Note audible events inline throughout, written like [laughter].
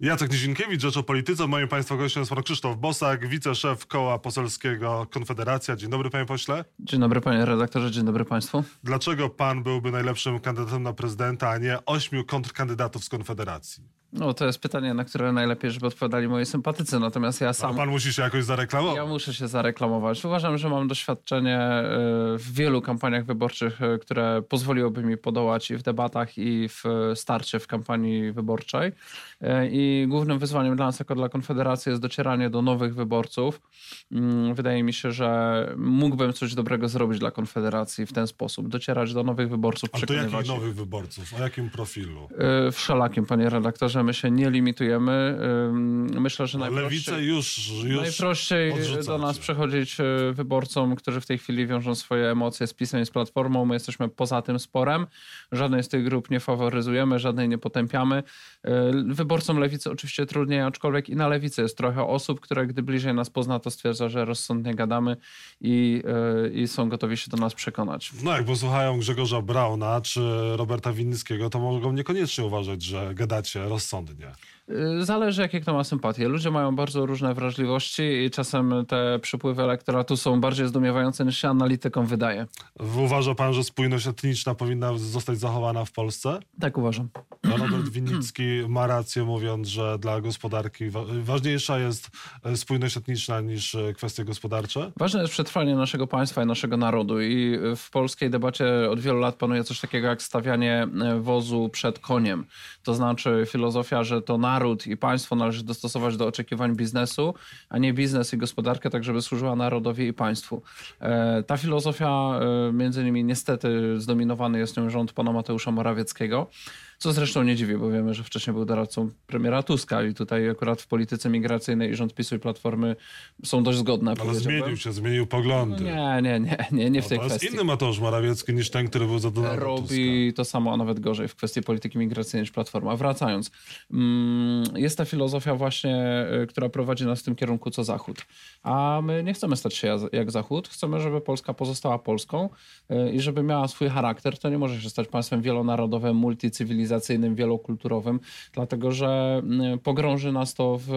Jacek Nizinkiewicz, Rzecz o Polityce. Moim Państwa gościem jest pan Krzysztof Bosak, wiceszef Koła Poselskiego Konfederacja. Dzień dobry, panie pośle. Dzień dobry, panie redaktorze, dzień dobry państwu. Dlaczego pan byłby najlepszym kandydatem na prezydenta, a nie ośmiu kontrkandydatów z Konfederacji? No, to jest pytanie, na które najlepiej, żeby odpowiadali moi sympatycy, natomiast ja sam... A pan musi się jakoś zareklamować. Ja muszę się zareklamować. Uważam, że mam doświadczenie e, w wielu kampaniach wyborczych, e, które pozwoliłoby mi podołać i w debatach, i w starcie w kampanii wyborczej. E, I głównym wyzwaniem dla nas, jako dla Konfederacji, jest docieranie do nowych wyborców. Mm, wydaje mi się, że mógłbym coś dobrego zrobić dla Konfederacji w ten sposób. Docierać do nowych wyborców, A to jakich nowych wyborców? O jakim profilu? Wszelakim, panie redaktorze my się nie limitujemy. Myślę, że najprościej, już, już najprościej do nas przechodzić e, wyborcom, którzy w tej chwili wiążą swoje emocje z PiSem i z Platformą. My jesteśmy poza tym sporem. Żadnej z tych grup nie faworyzujemy, żadnej nie potępiamy. E, wyborcom lewicy oczywiście trudniej, aczkolwiek i na lewicy jest trochę osób, które gdy bliżej nas pozna, to stwierdza, że rozsądnie gadamy i, e, i są gotowi się do nas przekonać. No jak posłuchają Grzegorza Brauna czy Roberta Winnickiego, to mogą niekoniecznie uważać, że gadacie rozsądnie interessant ja. Zależy, jakie kto ma sympatie. Ludzie mają bardzo różne wrażliwości i czasem te przypływy elektoratu są bardziej zdumiewające niż się analitykom wydaje. Uważa pan, że spójność etniczna powinna zostać zachowana w Polsce? Tak uważam. Robert Winnicki ma rację mówiąc, że dla gospodarki ważniejsza jest e, spójność etniczna niż e, kwestie gospodarcze? Ważne jest przetrwanie naszego państwa i naszego narodu i w polskiej debacie od wielu lat panuje coś takiego jak stawianie e, wozu przed koniem. To znaczy filozofia, że to naród i państwo należy dostosować do oczekiwań biznesu, a nie biznes i gospodarkę, tak żeby służyła narodowi i państwu. Ta filozofia między innymi niestety zdominowany jest nią rząd pana Mateusza Morawieckiego. Co zresztą nie dziwi, bo wiemy, że wcześniej był doradcą premiera Tuska i tutaj akurat w polityce migracyjnej rząd PiSu i Platformy są dość zgodne. Ale zmienił się, zmienił poglądy. No nie, nie, nie, nie, nie w tej no, to kwestii. jest inny Mateusz Morawiecki niż ten, który był za Donalda Robi Tuska. to samo, a nawet gorzej w kwestii polityki migracyjnej niż Platforma. Wracając, mm, jest ta filozofia właśnie, y, która prowadzi nas w tym kierunku co Zachód. A my nie chcemy stać się jak Zachód. Chcemy, żeby Polska pozostała Polską y, i żeby miała swój charakter. To nie może się stać państwem wielonarodowym, multicywilizacyjnym, cywilizacyjnym, wielokulturowym, dlatego że mm, pogrąży nas to w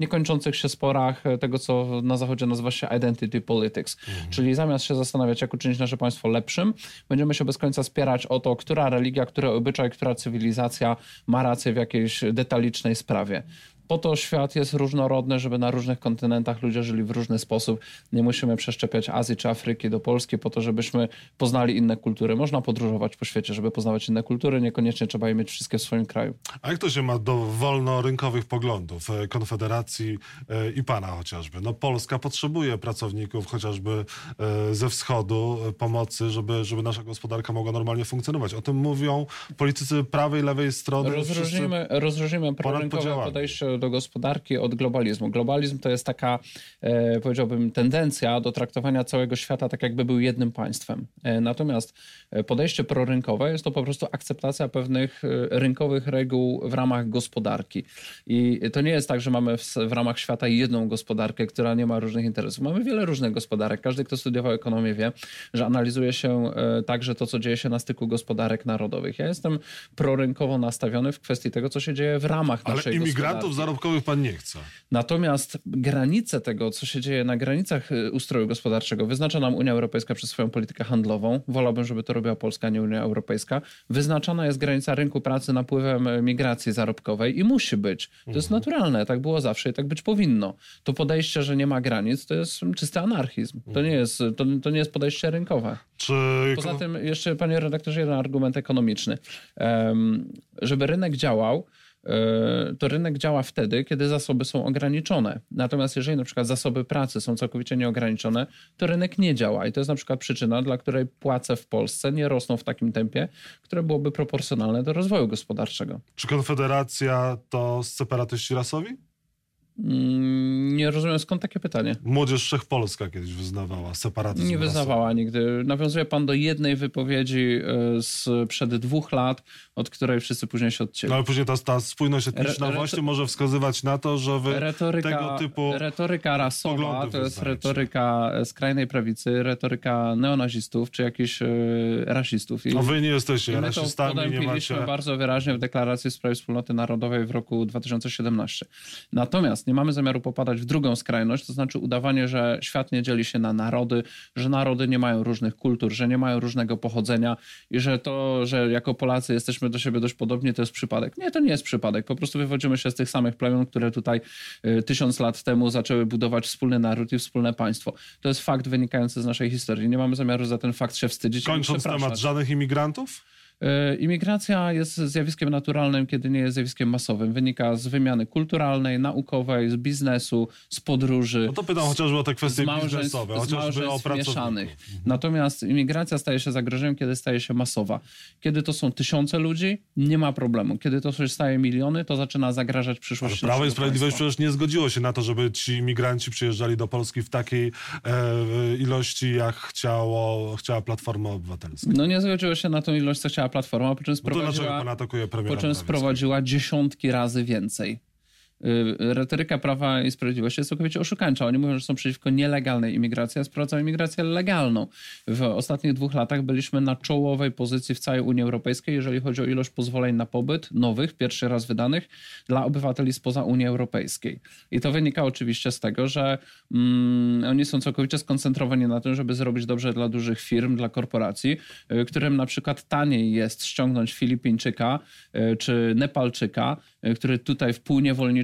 niekończących się sporach tego, co na Zachodzie nazywa się identity politics. Mhm. Czyli zamiast się zastanawiać, jak uczynić nasze państwo lepszym, będziemy się bez końca spierać o to, która religia, który obyczaj, która cywilizacja ma rację w jakiejś detalicznej sprawie. Po to świat jest różnorodny, żeby na różnych kontynentach ludzie żyli w różny sposób. Nie musimy przeszczepiać Azji czy Afryki do Polski po to, żebyśmy poznali inne kultury. Można podróżować po świecie, żeby poznawać inne kultury. Niekoniecznie trzeba je mieć wszystkie w swoim kraju. A jak to się ma do wolnorynkowych poglądów e, Konfederacji e, i pana chociażby? No Polska potrzebuje pracowników chociażby e, ze wschodu, pomocy, żeby, żeby nasza gospodarka mogła normalnie funkcjonować. O tym mówią politycy prawej, lewej strony. Rozróżnimy, rozróżnimy prorynkowe podejście do gospodarki od globalizmu. Globalizm to jest taka, e, powiedziałbym, tendencja do traktowania całego świata tak, jakby był jednym państwem. E, natomiast e, podejście prorynkowe jest to po prostu akceptacja pewnych rynkowych reguł w ramach gospodarki. I to nie jest tak, że mamy w, w ramach świata jedną gospodarkę, która nie ma różnych interesów. Mamy wiele różnych gospodarek. Każdy, kto studiował ekonomię, wie, że analizuje się także to, co dzieje się na styku gospodarek narodowych. Ja jestem prorynkowo nastawiony w kwestii tego, co się dzieje w ramach Ale naszej imigrantów zarobkowych pan nie chce. Natomiast granice tego, co się dzieje na granicach y, ustroju gospodarczego, wyznacza nam Unia Europejska przez swoją politykę handlową. Wolałbym, żeby to robiła Polska, nie Unia Europejska. Wyznaczana jest granica rynku pracy napływem y, migracji zarobkowej i musi być. To jest mhm. naturalne, tak było zawsze i tak być powinno. To podejście, że nie ma granic, to jest czysty anarchizm. To nie jest, to, to nie jest podejście rynkowe. Czy... Poza tym jeszcze, panie redaktorze, jeden argument ekonomiczny. Um, żeby rynek działał, to rynek działa wtedy, kiedy zasoby są ograniczone. Natomiast jeżeli na przykład zasoby pracy są całkowicie nieograniczone, to rynek nie działa. I to jest na przykład przyczyna, dla której płace w Polsce nie rosną w takim tempie, które byłoby proporcjonalne do rozwoju gospodarczego. Czy Konfederacja to separatyści rasowi? Mm, Nie rozumiem, skąd takie pytanie? Młodzież Wszechpolska kiedyś wyznawała separatyzm Nie rasowy. wyznawała nigdy. Nawiązuje pan do jednej wypowiedzi e, sprzed dwóch lat, od której wszyscy później się odcięli. No ale później ta, ta spójność etniczna Re- właśnie może wskazywać na to, że wy Retoryka, tego typu... retoryka rasowa to jest retoryka skrajnej prawicy, retoryka neonazistów czy jakichś e, rasistów. I, No wy nie jesteście i my to rasistami, nie macie... bardzo wyraźnie w deklaracji w sprawie wspólnoty narodowej w roku 2017. Natomiast nie mamy zamiaru popadać w drugą skrajność, to znaczy udawanie, że świat nie dzieli się na narody, że narody nie mają różnych kultur, że nie mają różnego pochodzenia i że to, że jako Polacy jesteśmy do siebie dość podobni, to jest przypadek. Nie, to nie jest przypadek. Po prostu wywodzimy się z tych samych plemion, które tutaj y, tysiąc lat temu zaczęły budować wspólny naród i wspólne państwo. To jest fakt wynikający z naszej historii. Nie mamy zamiaru za ten fakt się wstydzić. Kończąc temat, żadnych imigrantów? E, Imigracja jest zjawiskiem naturalnym, kiedy nie jest zjawiskiem masowym. Wynika z wymiany kulturalnej, naukowej, z biznesu, z podróży. No to pytam chociażby o te kwestie biznesowe, chociażby o mieszanych. Natomiast imigracja staje się zagrożeniem, kiedy staje się masowa. Kiedy to są tysiące ludzi, nie ma problemu. Kiedy to się staje miliony, to zaczyna zagrażać Ale przyszłości Prawo i Sprawiedliwość państwa. przecież nie zgodziło się na to, żeby ci imigranci przyjeżdżali do Polski w takiej e, ilości, jak chciało, chciała Platforma Obywatelska. No nie zgodziło się na tą ilość, co chciała Platforma, po czym No to dlaczego sprowadziła... pan atakuje premiera po czym sprowadziła dziesiątki razy więcej. Y, Retoryka Prawa i Sprawiedliwości jest całkowicie oszukańcza. Oni mówią, że są przeciwko nielegalnej imigracji, a sprowadzają imigrację legalną. W ostatnich dwóch latach byliśmy na czołowej pozycji w całej Unii Europejskiej, jeżeli chodzi o ilość pozwoleń na pobyt nowych, pierwszy raz wydanych dla obywateli spoza Unii Europejskiej. I to wynika oczywiście z tego, że mm, oni są całkowicie skoncentrowani na tym, żeby zrobić dobrze dla dużych firm, dla korporacji, y, którym na przykład taniej jest ściągnąć Filipińczyka y, czy Nepalczyka, który tutaj w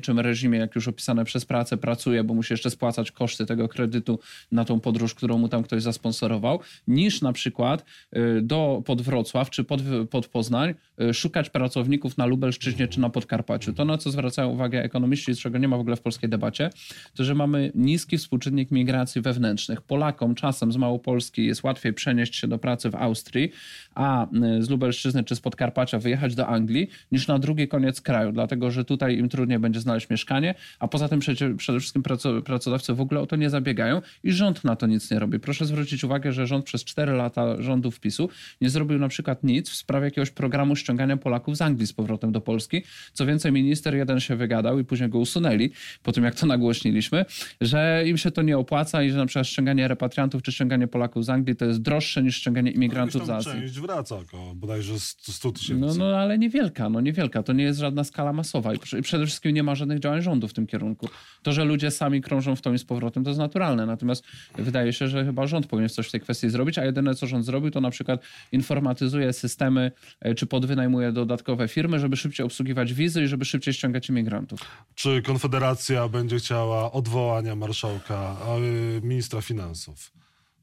półniewolniczym reżimie, jak już opisane przez pracę, pracuje, bo musi jeszcze spłacać koszty tego kredytu na tą podróż, którą mu tam ktoś zasponsorował, niż na przykład y, do pod Wrocław czy pod, pod Poznań y, szukać pracowników na Lubelszczyźnie czy na Podkarpaciu. To, na co zwracają uwagę ekonomiści, czego nie ma w ogóle w polskiej debacie, to, że mamy niski współczynnik migracji wewnętrznych. Polakom czasem z Małopolski jest łatwiej przenieść się do pracy w Austrii, a y, z Lubelszczyzny czy z Podkarpacia wyjechać do Anglii, niż na drugi koniec kraju, dlatego że tutaj im trudniej będzie znaleźć mieszkanie, a poza tym przecie, przede wszystkim praco, pracodawcy w ogóle o to nie zabiegają i rząd na to nic nie robi. Proszę zwrócić uwagę, że rząd przez 4 lata rządów PiSu nie zrobił na przykład nic w sprawie jakiegoś programu ściągania Polaków z Anglii z powrotem do Polski. Co więcej, minister jeden się wygadał i później go usunęli, po tym jak to nagłośniliśmy, że im się to nie opłaca i że na przykład ściąganie repatriantów czy ściąganie Polaków z Anglii to jest droższe niż ściąganie imigrantów z Azji. część wraca około bodajże 100 100 tysięcy. No, no ale niewielka, no niewielka. To nie jest żadna skala masowa i przede wszystkim nie ma żadnych działań rządu w tym kierunku. To, że ludzie sami krążą w tą i z powrotem, to jest naturalne. Natomiast wydaje się, że chyba rząd powinien coś w tej kwestii zrobić, a jedyne, co rząd zrobił, to na przykład informatyzuje systemy, e, czy podwynajmuje dodatkowe firmy, żeby szybciej obsługiwać wizy i żeby szybciej ściągać imigrantów. Czy Konfederacja będzie chciała odwołania marszałka, e, ministra finansów?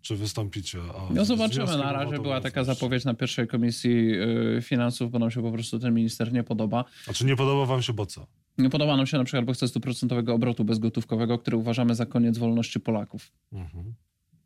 Czy wystąpicie o No zobaczymy. Na razie była taka zapowiedź na pierwszej komisji y, finansów, bo nam się po prostu ten minister nie podoba. A czy nie podoba wam się, bo co? Podoba nam się na przykład, bo chce stuprocentowego obrotu bezgotówkowego, który uważamy za koniec wolności Polaków. Mhm.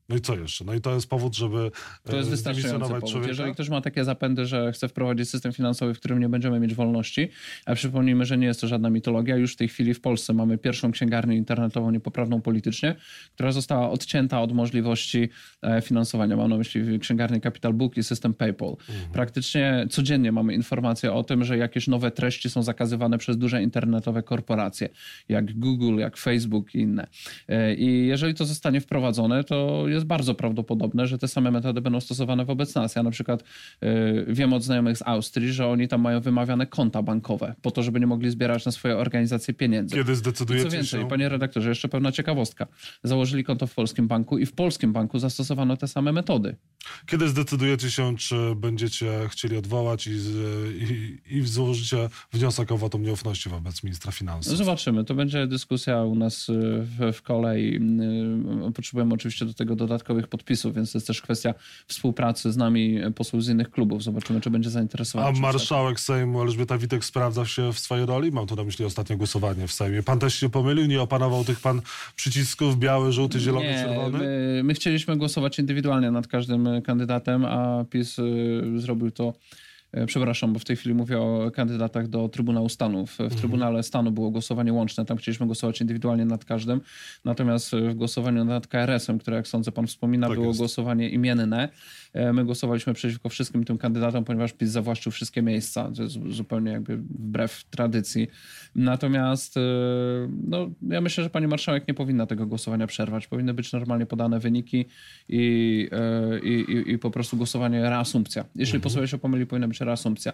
No i co jeszcze? No i to jest powód, żeby To jest e, wystarczający powód. człowieka? Jeżeli ktoś ma takie zapędy, że chce wprowadzić system finansowy, w którym nie będziemy mieć wolności, a przypomnijmy, że nie jest to żadna mitologia, już w tej chwili w Polsce mamy pierwszą księgarnię internetową niepoprawną politycznie, która została odcięta od możliwości e, finansowania. Mam na myśli księgarnię Capital Book i system PayPal. Mhm. Praktycznie codziennie mamy informacje o tym, że jakieś nowe treści są zakazywane przez duże internetowe korporacje, jak Google, jak Facebook i inne. E, I jeżeli to zostanie wprowadzone, to jest bardzo prawdopodobne, że te same metody będą stosowane wobec nas. Ja na przykład e, wiem od znajomych z Austrii, że oni tam mają wymawiane konta bankowe, po to, żeby nie mogli zbierać na swoje organizacje pieniędzy. Kiedy I co zdecydujecie więcej, się... panie redaktorze, jeszcze pewna ciekawostka. Założyli konto w polskim banku i w polskim banku zastosowano te same metody. Kiedy zdecydujecie się, czy będziecie chcieli odwołać i, i, i złożycie wniosek o wotum nieufności wobec ministra finansów? Zobaczymy. To będzie dyskusja u nas y, w, w kole i y, potrzebujemy oczywiście do tego dodatkowych podpisów, więc to jest też kwestia współpracy z nami y, posłów z innych klubów. Zobaczymy, czy będzie zainteresowany. A marszałek Sejmu Elżbieta Witek sprawdza się w swojej roli? Mam tu na myśli ostatnie głosowanie w Sejmie. Pan też się pomylił? Nie opanował tych pan przycisków biały, żółty, zielony, Nie, czerwony? my, my chcieliśmy głosować indywidualnie nad każdym y, kandydatem, a PiS y, zrobił to E, przepraszam, bo w tej chwili mówię o kandydatach do Trybunału Stanu. W, w Trybunale Stanu było głosowanie łączne, tam chcieliśmy głosować indywidualnie nad każdym, natomiast w głosowaniu nad KRS-em, które jak sądzę pan wspomina, Tak było jest. głosowanie imienne. E, My głosowaliśmy przeciwko wszystkim tym kandydatom, ponieważ PiS zawłaszczył wszystkie miejsca. To jest zupełnie jakby wbrew tradycji. Natomiast e, no, ja myślę, że pani marszałek nie powinna tego głosowania przerwać. Powinny być normalnie podane wyniki i, e, i, i, i po prostu głosowanie reasumpcja. Jeśli posłowie się pomyli, powinna być reasumpcja.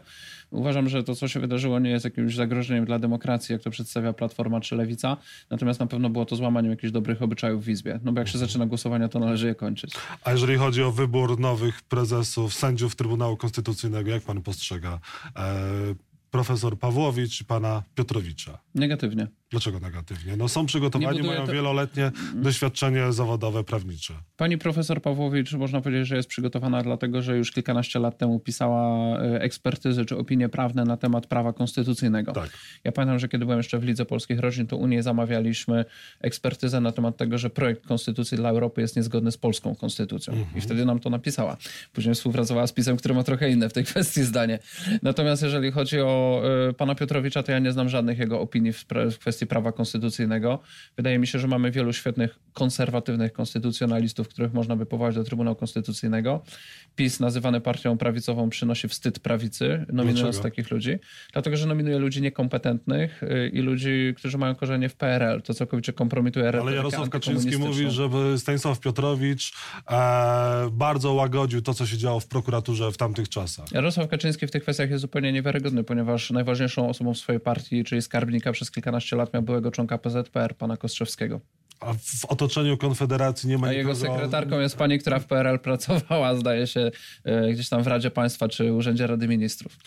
Uważam, że to, co się wydarzyło, nie jest jakimś zagrożeniem dla demokracji, jak to przedstawia Platforma czy Lewica, natomiast na pewno było to złamaniem jakichś dobrych obyczajów w Izbie. No bo jak się zaczyna głosowania, to należy je kończyć. A jeżeli chodzi o wybór nowych prezesów, sędziów Trybunału Konstytucyjnego, jak pan postrzega e, profesor Pawłowicz i pana Piotrowicza? Negatywnie. Dlaczego negatywnie? No są przygotowani, mają to- wieloletnie doświadczenie zawodowe, prawnicze. Pani profesor Pawłowicz, można powiedzieć, że jest przygotowana dlatego, że już kilkanaście lat temu pisała e, ekspertyzy czy opinie prawne na temat prawa konstytucyjnego. Tak. Ja pamiętam, że kiedy byłem jeszcze w Lidze Polskich Rodzin, to u niej zamawialiśmy ekspertyzę na temat tego, że projekt konstytucji dla Europy jest niezgodny z polską konstytucją. I wtedy nam to napisała. Później współpracowała z PiSem, który ma trochę inne w tej kwestii zdanie. Natomiast jeżeli chodzi o e, pana Piotrowicza, to ja nie znam żadnych jego opinii w, w kwestii prawa konstytucyjnego. Wydaje mi się, że mamy wielu świetnych, konserwatywnych konstytucjonalistów, których można by powołać do Trybunału Konstytucyjnego. PiS, nazywany partią prawicową, przynosi wstyd prawicy, nominując Dlaczego? takich ludzi. Dlatego, że nominuje ludzi niekompetentnych y, i ludzi, którzy mają korzenie w PRL. To całkowicie kompromituje Ale Jarosław Kaczyński mówi, żeby Stanisław Piotrowicz e, bardzo łagodził to, co się działo w prokuraturze w tamtych czasach. Jarosław Kaczyński w tych kwestiach jest zupełnie niewiarygodny, ponieważ najważniejszą osobą w swojej partii, czyli skarbnika przez kilkanaście lat miał byłego członka PZPR, pana Kostrzewskiego. A w otoczeniu Konfederacji nie ma A jego nikogo... sekretarką jest pani, która w PRL pracowała, zdaje się, e, gdzieś tam w Radzie Państwa czy Urzędzie Rady Ministrów.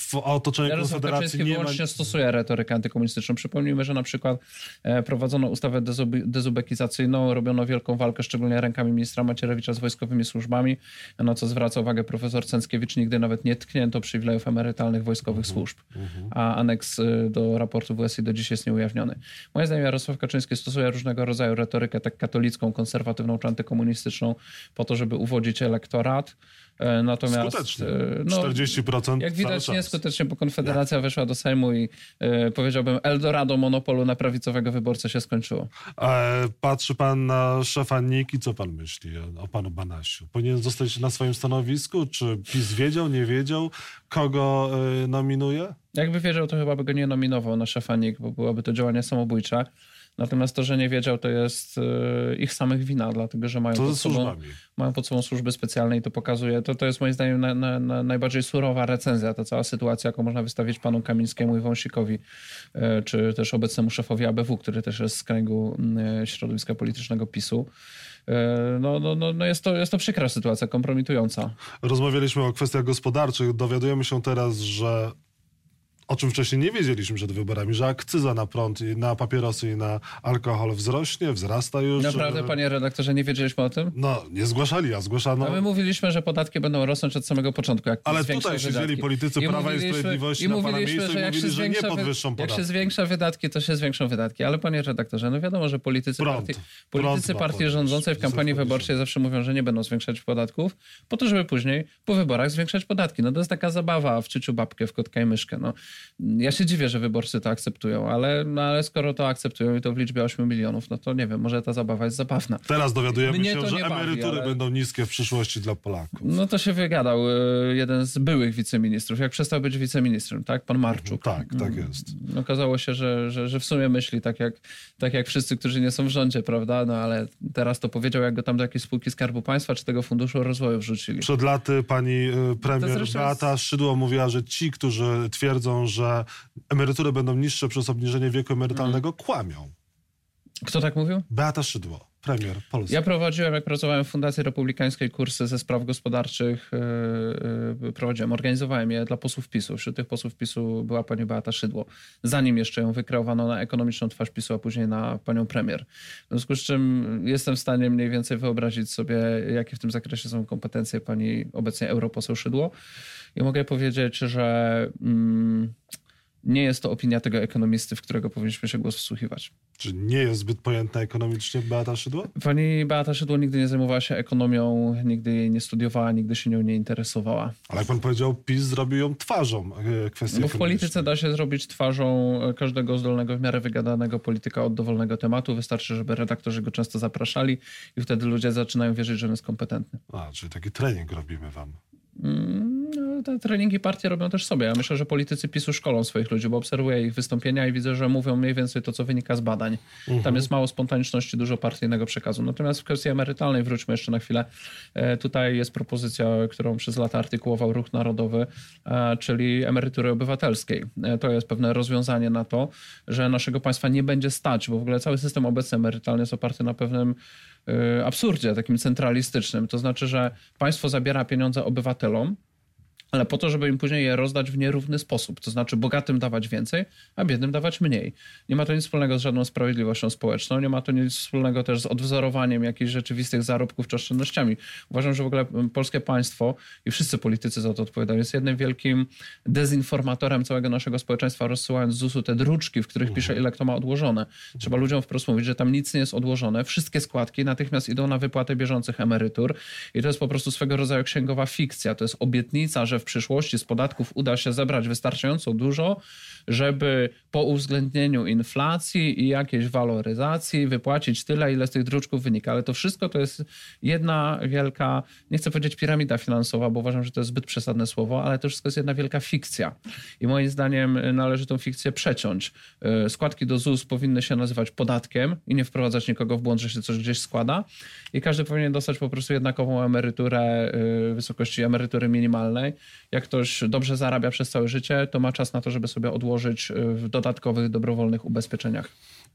W otoczeniu Jarosław Konfederacji Kaczyński nie ma... wyłącznie stosuje retorykę antykomunistyczną. Przypomnijmy, że na przykład e, prowadzono ustawę dezubekizacyjną, robiono wielką walkę, szczególnie rękami ministra Macierewicza z wojskowymi służbami, na co zwraca uwagę profesor Cęckiewicz, nigdy nawet nie tknięto przywilejów emerytalnych wojskowych Mhm. służb, a aneks y, do raportu WSI do dziś jest nieujawniony. Moim zdaniem Jarosław Kaczyński stosuje różnego rodzaju retorykę tak katolicką, konserwatywną czy antykomunistyczną po to, żeby uwodzić elektorat. E, Natomiast Skutecznie. e, no, 40% jak widać, nieskutecznie, bo Konfederacja weszła do Sejmu i e, powiedziałbym, Eldorado monopolu na prawicowego wyborcę się skończyło. E, patrzy pan na szefa NIK i co pan myśli o, o panu Banasiu? Powinien zostać na swoim stanowisku? Czy PiS wiedział, nie wiedział, kogo e, nominuje? Jakby wiedział, to chyba by go nie nominował na szefa NIK, bo byłoby to działanie samobójcze. Natomiast to, że nie wiedział, to jest e, ich samych wina, dlatego że mają pod, sobą, służbami? mają pod sobą służby specjalne i to pokazuje. To, to jest moim zdaniem na, na, na najbardziej surowa recenzja, ta cała sytuacja, jaką można wystawić panu Kamińskiemu i Wąsikowi, e, czy też obecnemu szefowi ABW, który też jest z kręgu e, środowiska politycznego PiSu. No, no, no, no jest, to, jest to przykra sytuacja, kompromitująca. Rozmawialiśmy o kwestiach gospodarczych. Dowiadujemy się teraz, że o czym wcześniej nie wiedzieliśmy przed wyborami, że akcyza na prąd, i na papierosy i na alkohol wzrośnie, wzrasta już. Naprawdę, panie redaktorze, nie wiedzieliśmy o tym? No, nie zgłaszali, a zgłaszano. A my mówiliśmy, że podatki będą rosnąć od samego początku. Jak Ale tutaj siedzieli wydatki. politycy Prawa i Sprawiedliwości i na pana miejscu i że jak mówili, się że nie podwyższą Jak podatki. się zwiększa wydatki, to się zwiększą wydatki. Ale panie redaktorze, no wiadomo, że politycy Prąd. partii, politycy partii rządzącej w kampanii wyborczej zawsze mówią, że nie będą zwiększać podatków, po to, żeby później po wyborach zwiększać podatki. No to jest taka zabawa w czyciu babkę, w kotka i myszkę. No, ja się dziwię, że wyborcy to akceptują, ale, no, ale skoro to akceptują i to w liczbie 8 milionów, no to nie wiem, może ta zabawa jest zabawna. Teraz dowiadujemy Mnie się, że bawi, emerytury ale- będą niskie w przyszłości dla Polaków. No to się wygadał y, jeden z byłych wiceministrów, jak przestał być wiceministrem, tak? Pan Marczuk. Tak, tak jest. Okazało się, że, że, że w sumie myśli tak jak, tak jak wszyscy, którzy nie są w rządzie, prawda? No ale teraz to powiedział, jak go tam do jakiejś spółki Skarbu Państwa czy tego Funduszu Rozwoju wrzucili. Przed laty pani y, premier Beata Szydło mówiła, że ci, którzy twierdzą, że emerytury będą niższe przez obniżenie wieku emerytalnego, Mhm. kłamią. Kto tak mówił? Beata Szydło, premier Polski. Ja prowadziłem, jak pracowałem w Fundacji Republikańskiej, kursy ze spraw gospodarczych. Yy, yy, prowadziłem, organizowałem je dla posłów PiSu. Wśród tych posłów PiSu była pani Beata Szydło. Zanim jeszcze ją wykreowano na ekonomiczną twarz PiSu, a później na panią premier. W związku z czym jestem w stanie mniej więcej wyobrazić sobie, jakie w tym zakresie są kompetencje pani obecnie europoseł Szydło. I mogę powiedzieć, że... Mm, nie jest to opinia tego ekonomisty, w którego powinniśmy się głos wsłuchiwać. Czy nie jest zbyt pojętna ekonomicznie Beata Szydło? Pani Beata Szydło nigdy nie zajmowała się ekonomią, nigdy jej nie studiowała, nigdy się nią nie interesowała. Ale jak pan powiedział, PiS zrobił ją twarzą e, kwestii Bo w polityce da się zrobić twarzą każdego zdolnego, w miarę wygadanego polityka od dowolnego tematu. Wystarczy, żeby redaktorzy go często zapraszali i wtedy ludzie zaczynają wierzyć, że on jest kompetentny. A, czyli taki trening robimy wam. No, te treningi partie robią też sobie. Ja myślę, że politycy PiSu szkolą swoich ludzi, bo obserwuję ich wystąpienia i widzę, że mówią mniej więcej to, co wynika z badań. Mhm. Tam jest mało spontaniczności, dużo partyjnego przekazu. Natomiast w kwestii emerytalnej, wróćmy jeszcze na chwilę, e, tutaj jest propozycja, którą przez lata artykułował Ruch Narodowy, e, czyli emerytury obywatelskiej. E, to jest pewne rozwiązanie na to, że naszego państwa nie będzie stać, bo w ogóle cały system obecny emerytalny jest oparty na pewnym absurdzie takim centralistycznym. To znaczy, że państwo zabiera pieniądze obywatelom, ale po to, żeby im później je rozdać w nierówny sposób. To znaczy bogatym dawać więcej, a biednym dawać mniej. Nie ma to nic wspólnego z żadną sprawiedliwością społeczną, nie ma to nic wspólnego też z odwzorowaniem jakichś rzeczywistych zarobków czy oszczędnościami. Uważam, że w ogóle polskie państwo i wszyscy politycy za to odpowiadają, jest jednym wielkim dezinformatorem całego naszego społeczeństwa, rozsyłając z ZUS-u te druczki, w których pisze, ile kto ma odłożone. Trzeba ludziom wprost mówić, że tam nic nie jest odłożone. Wszystkie składki natychmiast idą na wypłatę bieżących emerytur i to jest po prostu swego rodzaju księgowa fikcja. To jest obietnica, że w przyszłości z podatków uda się zebrać wystarczająco dużo, żeby po uwzględnieniu inflacji i jakiejś waloryzacji wypłacić tyle, ile z tych druczków wynika. Ale to wszystko to jest jedna wielka, nie chcę powiedzieć piramida finansowa, bo uważam, że to jest zbyt przesadne słowo, ale to wszystko jest jedna wielka fikcja. I moim zdaniem należy tą fikcję przeciąć. Y, składki do ZUS powinny się nazywać podatkiem i nie wprowadzać nikogo w błąd, że się coś gdzieś składa. I każdy powinien dostać po prostu jednakową emeryturę y, wysokości emerytury minimalnej. Jak ktoś dobrze zarabia przez całe życie, to ma czas na to, żeby sobie odłożyć y, w dodatkowych, dobrowolnych ubezpieczeniach.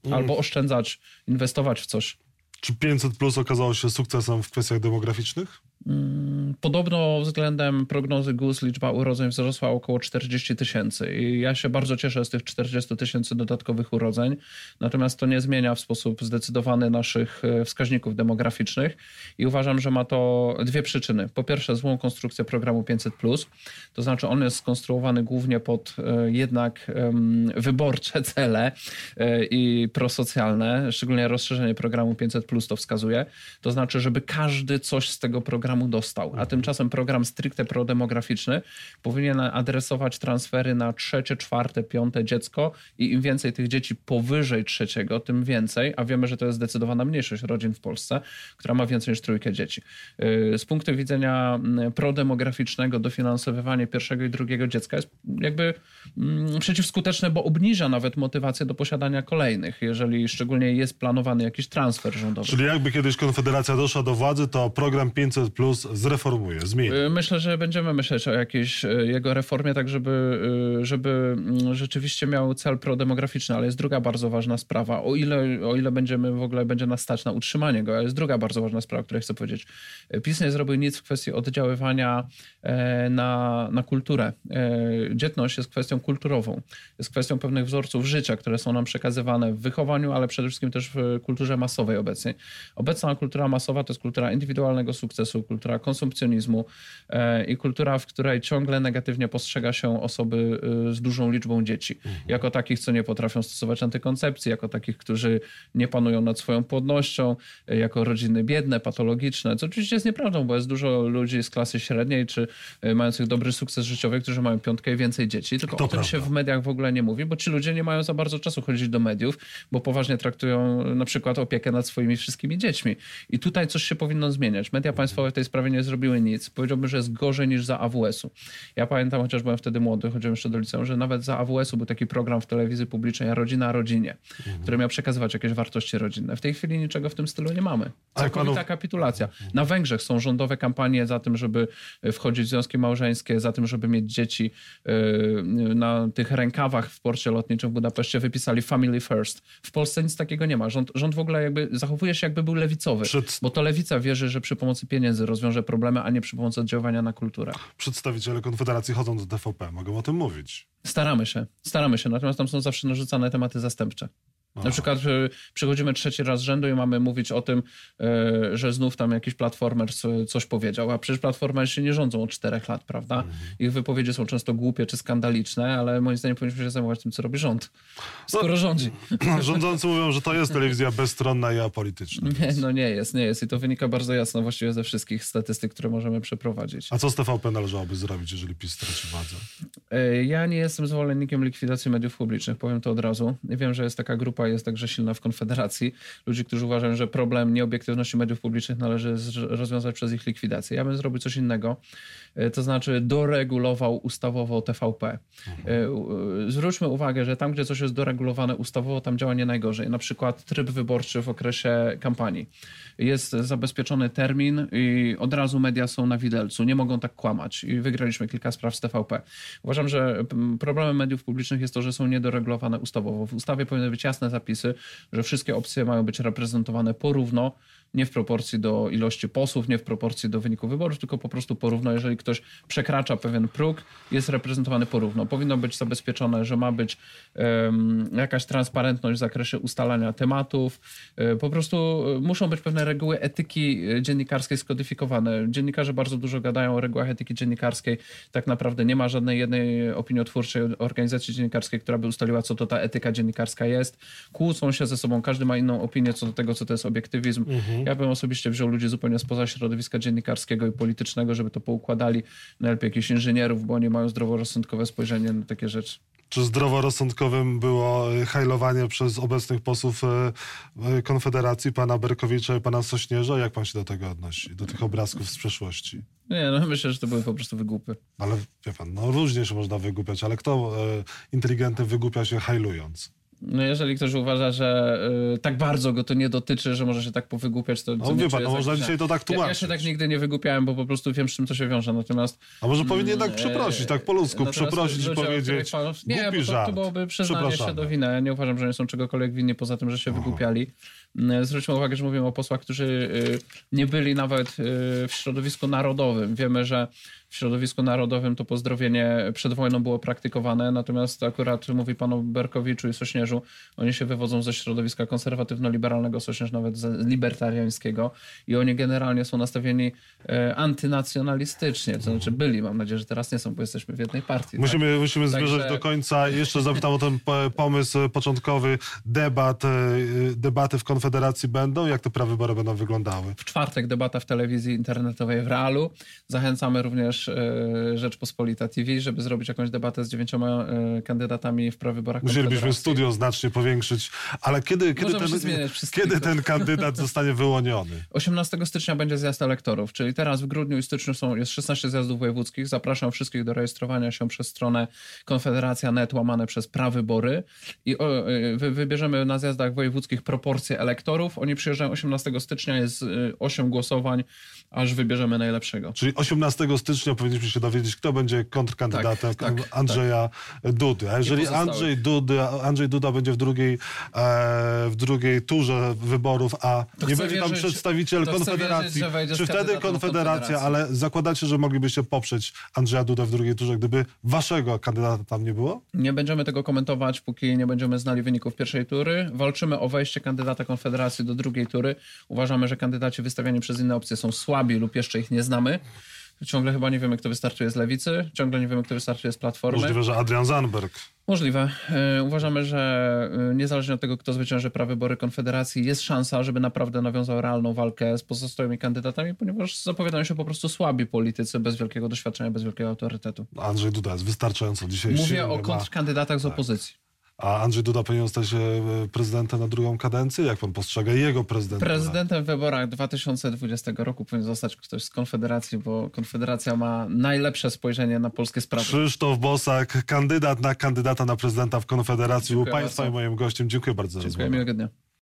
Mm. Albo oszczędzać, inwestować w coś. Czy 500 plus okazało się sukcesem w kwestiach demograficznych? Mm, podobno względem prognozy GUS liczba urodzeń wzrosła około 40 tysięcy i ja się bardzo cieszę z tych 40 tysięcy dodatkowych urodzeń, natomiast to nie zmienia w sposób zdecydowany naszych e, wskaźników demograficznych i uważam, że ma to dwie przyczyny. Po pierwsze złą konstrukcję programu 500+, to znaczy on jest skonstruowany głównie pod e, jednak wyborcze cele e, i prosocjalne, szczególnie rozszerzenie programu 500+, to wskazuje, to znaczy, żeby każdy coś z tego programu programu dostał. A mhm. tymczasem program stricte prodemograficzny powinien adresować transfery na trzecie, czwarte, piąte dziecko i im więcej tych dzieci powyżej trzeciego, tym więcej, a wiemy, że to jest zdecydowana mniejszość rodzin w Polsce, która ma więcej niż trójkę dzieci. Y, z punktu widzenia mm, prodemograficznego dofinansowywanie pierwszego i drugiego dziecka jest jakby mm, przeciwskuteczne, bo obniża nawet motywację do posiadania kolejnych, jeżeli szczególnie jest planowany jakiś transfer rządowy. Czyli jakby kiedyś Konfederacja doszła do władzy, to program 500 Plus zreformuje, zmieni. Y, myślę, że będziemy myśleć o jakiejś y, jego reformie, tak żeby, y, żeby mm, rzeczywiście miał cel prodemograficzny, ale jest druga bardzo ważna sprawa. O ile, o ile będziemy w ogóle będzie nas stać na utrzymanie go, ale jest druga bardzo ważna sprawa, o której chcę powiedzieć. PiS nie zrobił nic w kwestii oddziaływania e, na, na kulturę. E, dzietność jest kwestią kulturową, jest kwestią pewnych wzorców życia, które są nam przekazywane w wychowaniu, ale przede wszystkim też w kulturze masowej obecnej. Obecna kultura masowa to jest kultura indywidualnego sukcesu, kultura konsumpcjonizmu e, i kultura, w której ciągle negatywnie postrzega się osoby e, z dużą liczbą dzieci. Mhm. Jako takich, co nie potrafią stosować antykoncepcji, jako takich, którzy nie panują nad swoją płodnością, e, jako rodziny biedne, patologiczne, co oczywiście jest nieprawdą, bo jest dużo ludzi z klasy średniej, czy mających dobry sukces życiowy, którzy mają piątkę i więcej dzieci, tylko to o tym prawda. się w mediach w ogóle nie mówi, bo ci ludzie nie mają za bardzo czasu chodzić do mediów, bo poważnie traktują na przykład opiekę nad swoimi wszystkimi dziećmi. I tutaj coś się powinno zmieniać. Media państwowe tej sprawie nie zrobiły nic. Powiedziałbym, że jest gorzej niż za AWS-u. Ja pamiętam, chociaż byłem wtedy młody, chodziłem jeszcze do liceum, że nawet za AWS-u był taki program w telewizji publicznej Rodzina Rodzinie, mhm. który miał przekazywać jakieś wartości rodzinne. W tej chwili niczego w tym stylu nie mamy. Całkowita kapitulacja. Na Węgrzech są rządowe kampanie za tym, żeby wchodzić w związki małżeńskie, za tym, żeby mieć dzieci. Yy, na tych rękawach w porcie lotniczym w Budapeszcie wypisali Family First. W Polsce nic takiego nie ma. Rząd, rząd w ogóle jakby zachowuje się jakby był lewicowy, Przed... bo to lewica wierzy, że przy pomocy pieniędzy rozwiąże problemy, a nie przy pomocy oddziaływania na kulturę. Przedstawiciele Konfederacji chodzą do TVP, mogą o tym mówić. Staramy się, staramy się, natomiast tam są zawsze narzucane tematy zastępcze. Na przykład przychodzimy trzeci raz z rzędu i mamy mówić o tym, y, że znów tam jakiś platformer co- coś powiedział, a przecież platformerzy nie rządzą od czterech lat, prawda? Ich wypowiedzi są często głupie czy skandaliczne, ale moim zdaniem powinniśmy się zajmować tym, co robi rząd. Skoro rządzi. [clears throat] Rządzący mówią, że to jest telewizja bezstronna i apolityczna. Nie, no nie jest, nie jest i to wynika bardzo jasno właściwie ze wszystkich statystyk, które możemy przeprowadzić. A co z TVP należałoby zrobić, jeżeli PiS straci władzę? E, Ja nie jestem zwolennikiem likwidacji mediów publicznych, powiem to od razu. Wiem, że jest taka grupa, jest także silna w Konfederacji, ludzi, którzy uważają, że problem nieobiektywności mediów publicznych należy rozwiązać przez ich likwidację. Ja bym zrobił coś innego, e, to znaczy doregulował ustawowo TVP. E, Zwróćmy uwagę, że tam, gdzie coś jest doregulowane ustawowo, tam działa nie najgorzej. Na przykład tryb wyborczy w okresie kampanii. Jest zabezpieczony termin i od razu media są na widelcu. Nie mogą tak kłamać. I wygraliśmy kilka spraw z TVP. Uważam, że problemem mediów publicznych jest to, że są niedoregulowane ustawowo. W ustawie powinny być jasne zapisy, że wszystkie opcje mają być reprezentowane porówno, nie w proporcji do ilości posłów, nie w proporcji do wyniku wyborów, tylko po prostu porówno. Jeżeli ktoś przekracza pewien próg, jest reprezentowany porówno. Powinno być zabezpieczone, że ma być em, jakaś transparentność w zakresie ustalania tematów. E, Po prostu e, muszą być pewne reguły etyki e, dziennikarskiej skodyfikowane. Dziennikarze bardzo dużo gadają o regułach etyki dziennikarskiej. Tak naprawdę nie ma żadnej jednej opiniotwórczej organizacji dziennikarskiej, która by ustaliła, co to ta etyka dziennikarska jest. Kłócą się ze sobą, każdy ma inną opinię co do tego, co to jest obiektywizm. Ja bym osobiście wziął ludzi zupełnie spoza środowiska dziennikarskiego i politycznego, żeby to poukładali. Najlepiej jakichś inżynierów, bo oni mają zdroworozsądkowe spojrzenie na takie rzeczy. Czy zdroworozsądkowym było y, hajlowanie przez obecnych posłów y, y, Konfederacji, pana Berkowicza i pana Sośnierza? Jak pan się do tego odnosi? Do tych obrazków z przeszłości? Nie, no myślę, że to były po prostu wygłupy. Ale wie pan, no różnie się można wygłupiać, ale kto inteligentny wygłupia się hajlując? No jeżeli ktoś uważa, że y, tak bardzo go to nie dotyczy, że może się tak powygłupiać, to... No wie pan, no można dzisiaj to tak Ja, ja tłumaczyć. się tak nigdy nie wygłupiałem, bo po prostu wiem, z czym to się wiąże. Natomiast... A może powinien jednak Mm, przeprosić, tak po ludzku, przeprosić i powiedzieć, pan- Nie, głupi bo to, byłoby przyznanie się do winy. Ja nie uważam, że nie są czegokolwiek winni, poza tym, że się wygłupiali. Mm, Zwróćmy uwagę, że mówimy o posłach, którzy y, nie byli nawet y, w środowisku narodowym. Wiemy, że w środowisku narodowym to pozdrowienie przed wojną było praktykowane, natomiast akurat mówi pan o Berkowiczu i Sośnierzu, oni się wywodzą ze środowiska konserwatywno-liberalnego, Sośnierz nawet z libertariańskiego i oni generalnie są nastawieni e, antynacjonalistycznie, to znaczy byli, mam nadzieję, że teraz nie są, bo jesteśmy w jednej partii. Musimy, musimy Także- zmierzać do końca. Jeszcze zapytam o ten p- pomysł początkowy debat. Debaty w Konfederacji będą? Jak te prawybory będą wyglądały? W czwartek debata w telewizji internetowej w Realu. Zachęcamy również e, Rzeczpospolita TV, żeby zrobić jakąś debatę z dziewięcioma e, kandydatami w prawyborach Musielibyśmy studio znacznie powiększyć, ale kiedy, kiedy, Możemy ten, kiedy ten kandydat zostanie wyłoniony? [laughs] 18 stycznia będzie zjazd elektorów, czyli teraz w grudniu i styczniu są, jest 16 zjazdów wojewódzkich. Zapraszam wszystkich do rejestrowania się przez stronę Konfederacja.net łamane przez prawybory i o, y, wy, wybierzemy na zjazdach wojewódzkich proporcje elektorów. Oni przyjeżdżają 18 stycznia, jest y, 8 głosowań, aż wybierzemy najlepszego. Czyli 18 stycznia powinniśmy się dowiedzieć, kto będzie kontrkandydatem Tak, tak, Andrzeja Dudy. A jeżeli. Andrzej Duda, Andrzej Duda będzie w drugiej, e, w drugiej turze wyborów, a To nie będzie tam wierzyć- przedstawiciel Konfederacji, wierzyć, czy wtedy Konfederacja, ale zakładacie, że moglibyście poprzeć Andrzeja Dudę w drugiej turze, gdyby waszego kandydata tam nie było? Nie będziemy tego komentować, póki nie będziemy znali wyników pierwszej tury. Walczymy o wejście kandydata Konfederacji do drugiej tury. Uważamy, że kandydaci wystawiani przez inne opcje są słabi lub jeszcze ich nie znamy. Ciągle chyba nie wiemy, kto wystartuje z lewicy, ciągle nie wiemy, kto wystartuje z platformy. Możliwe, że Adrian Zandberg. Możliwe. E, Uważamy, że e, niezależnie od tego, kto zwycięży prawybory Konfederacji, jest szansa, żeby naprawdę nawiązał realną walkę z pozostałymi kandydatami, ponieważ zapowiadają się po prostu słabi politycy bez wielkiego doświadczenia, bez wielkiego autorytetu. Andrzej Duda jest wystarczająco dzisiaj Mówię o kontrkandydatach Tak. z opozycji. A Andrzej Duda powinien stać się e, prezydentem na drugą kadencję? Jak pan postrzega jego prezydenturę? Prezydentem w wyborach 2020 roku powinien zostać ktoś z Konfederacji, bo Konfederacja ma najlepsze spojrzenie na polskie sprawy. Krzysztof Bosak, kandydat na kandydata na prezydenta w Konfederacji. Był Dziękuję państwa bardzo. i moim gościem. Dziękuję bardzo za Dziękuję, rozmowę. miłego dnia.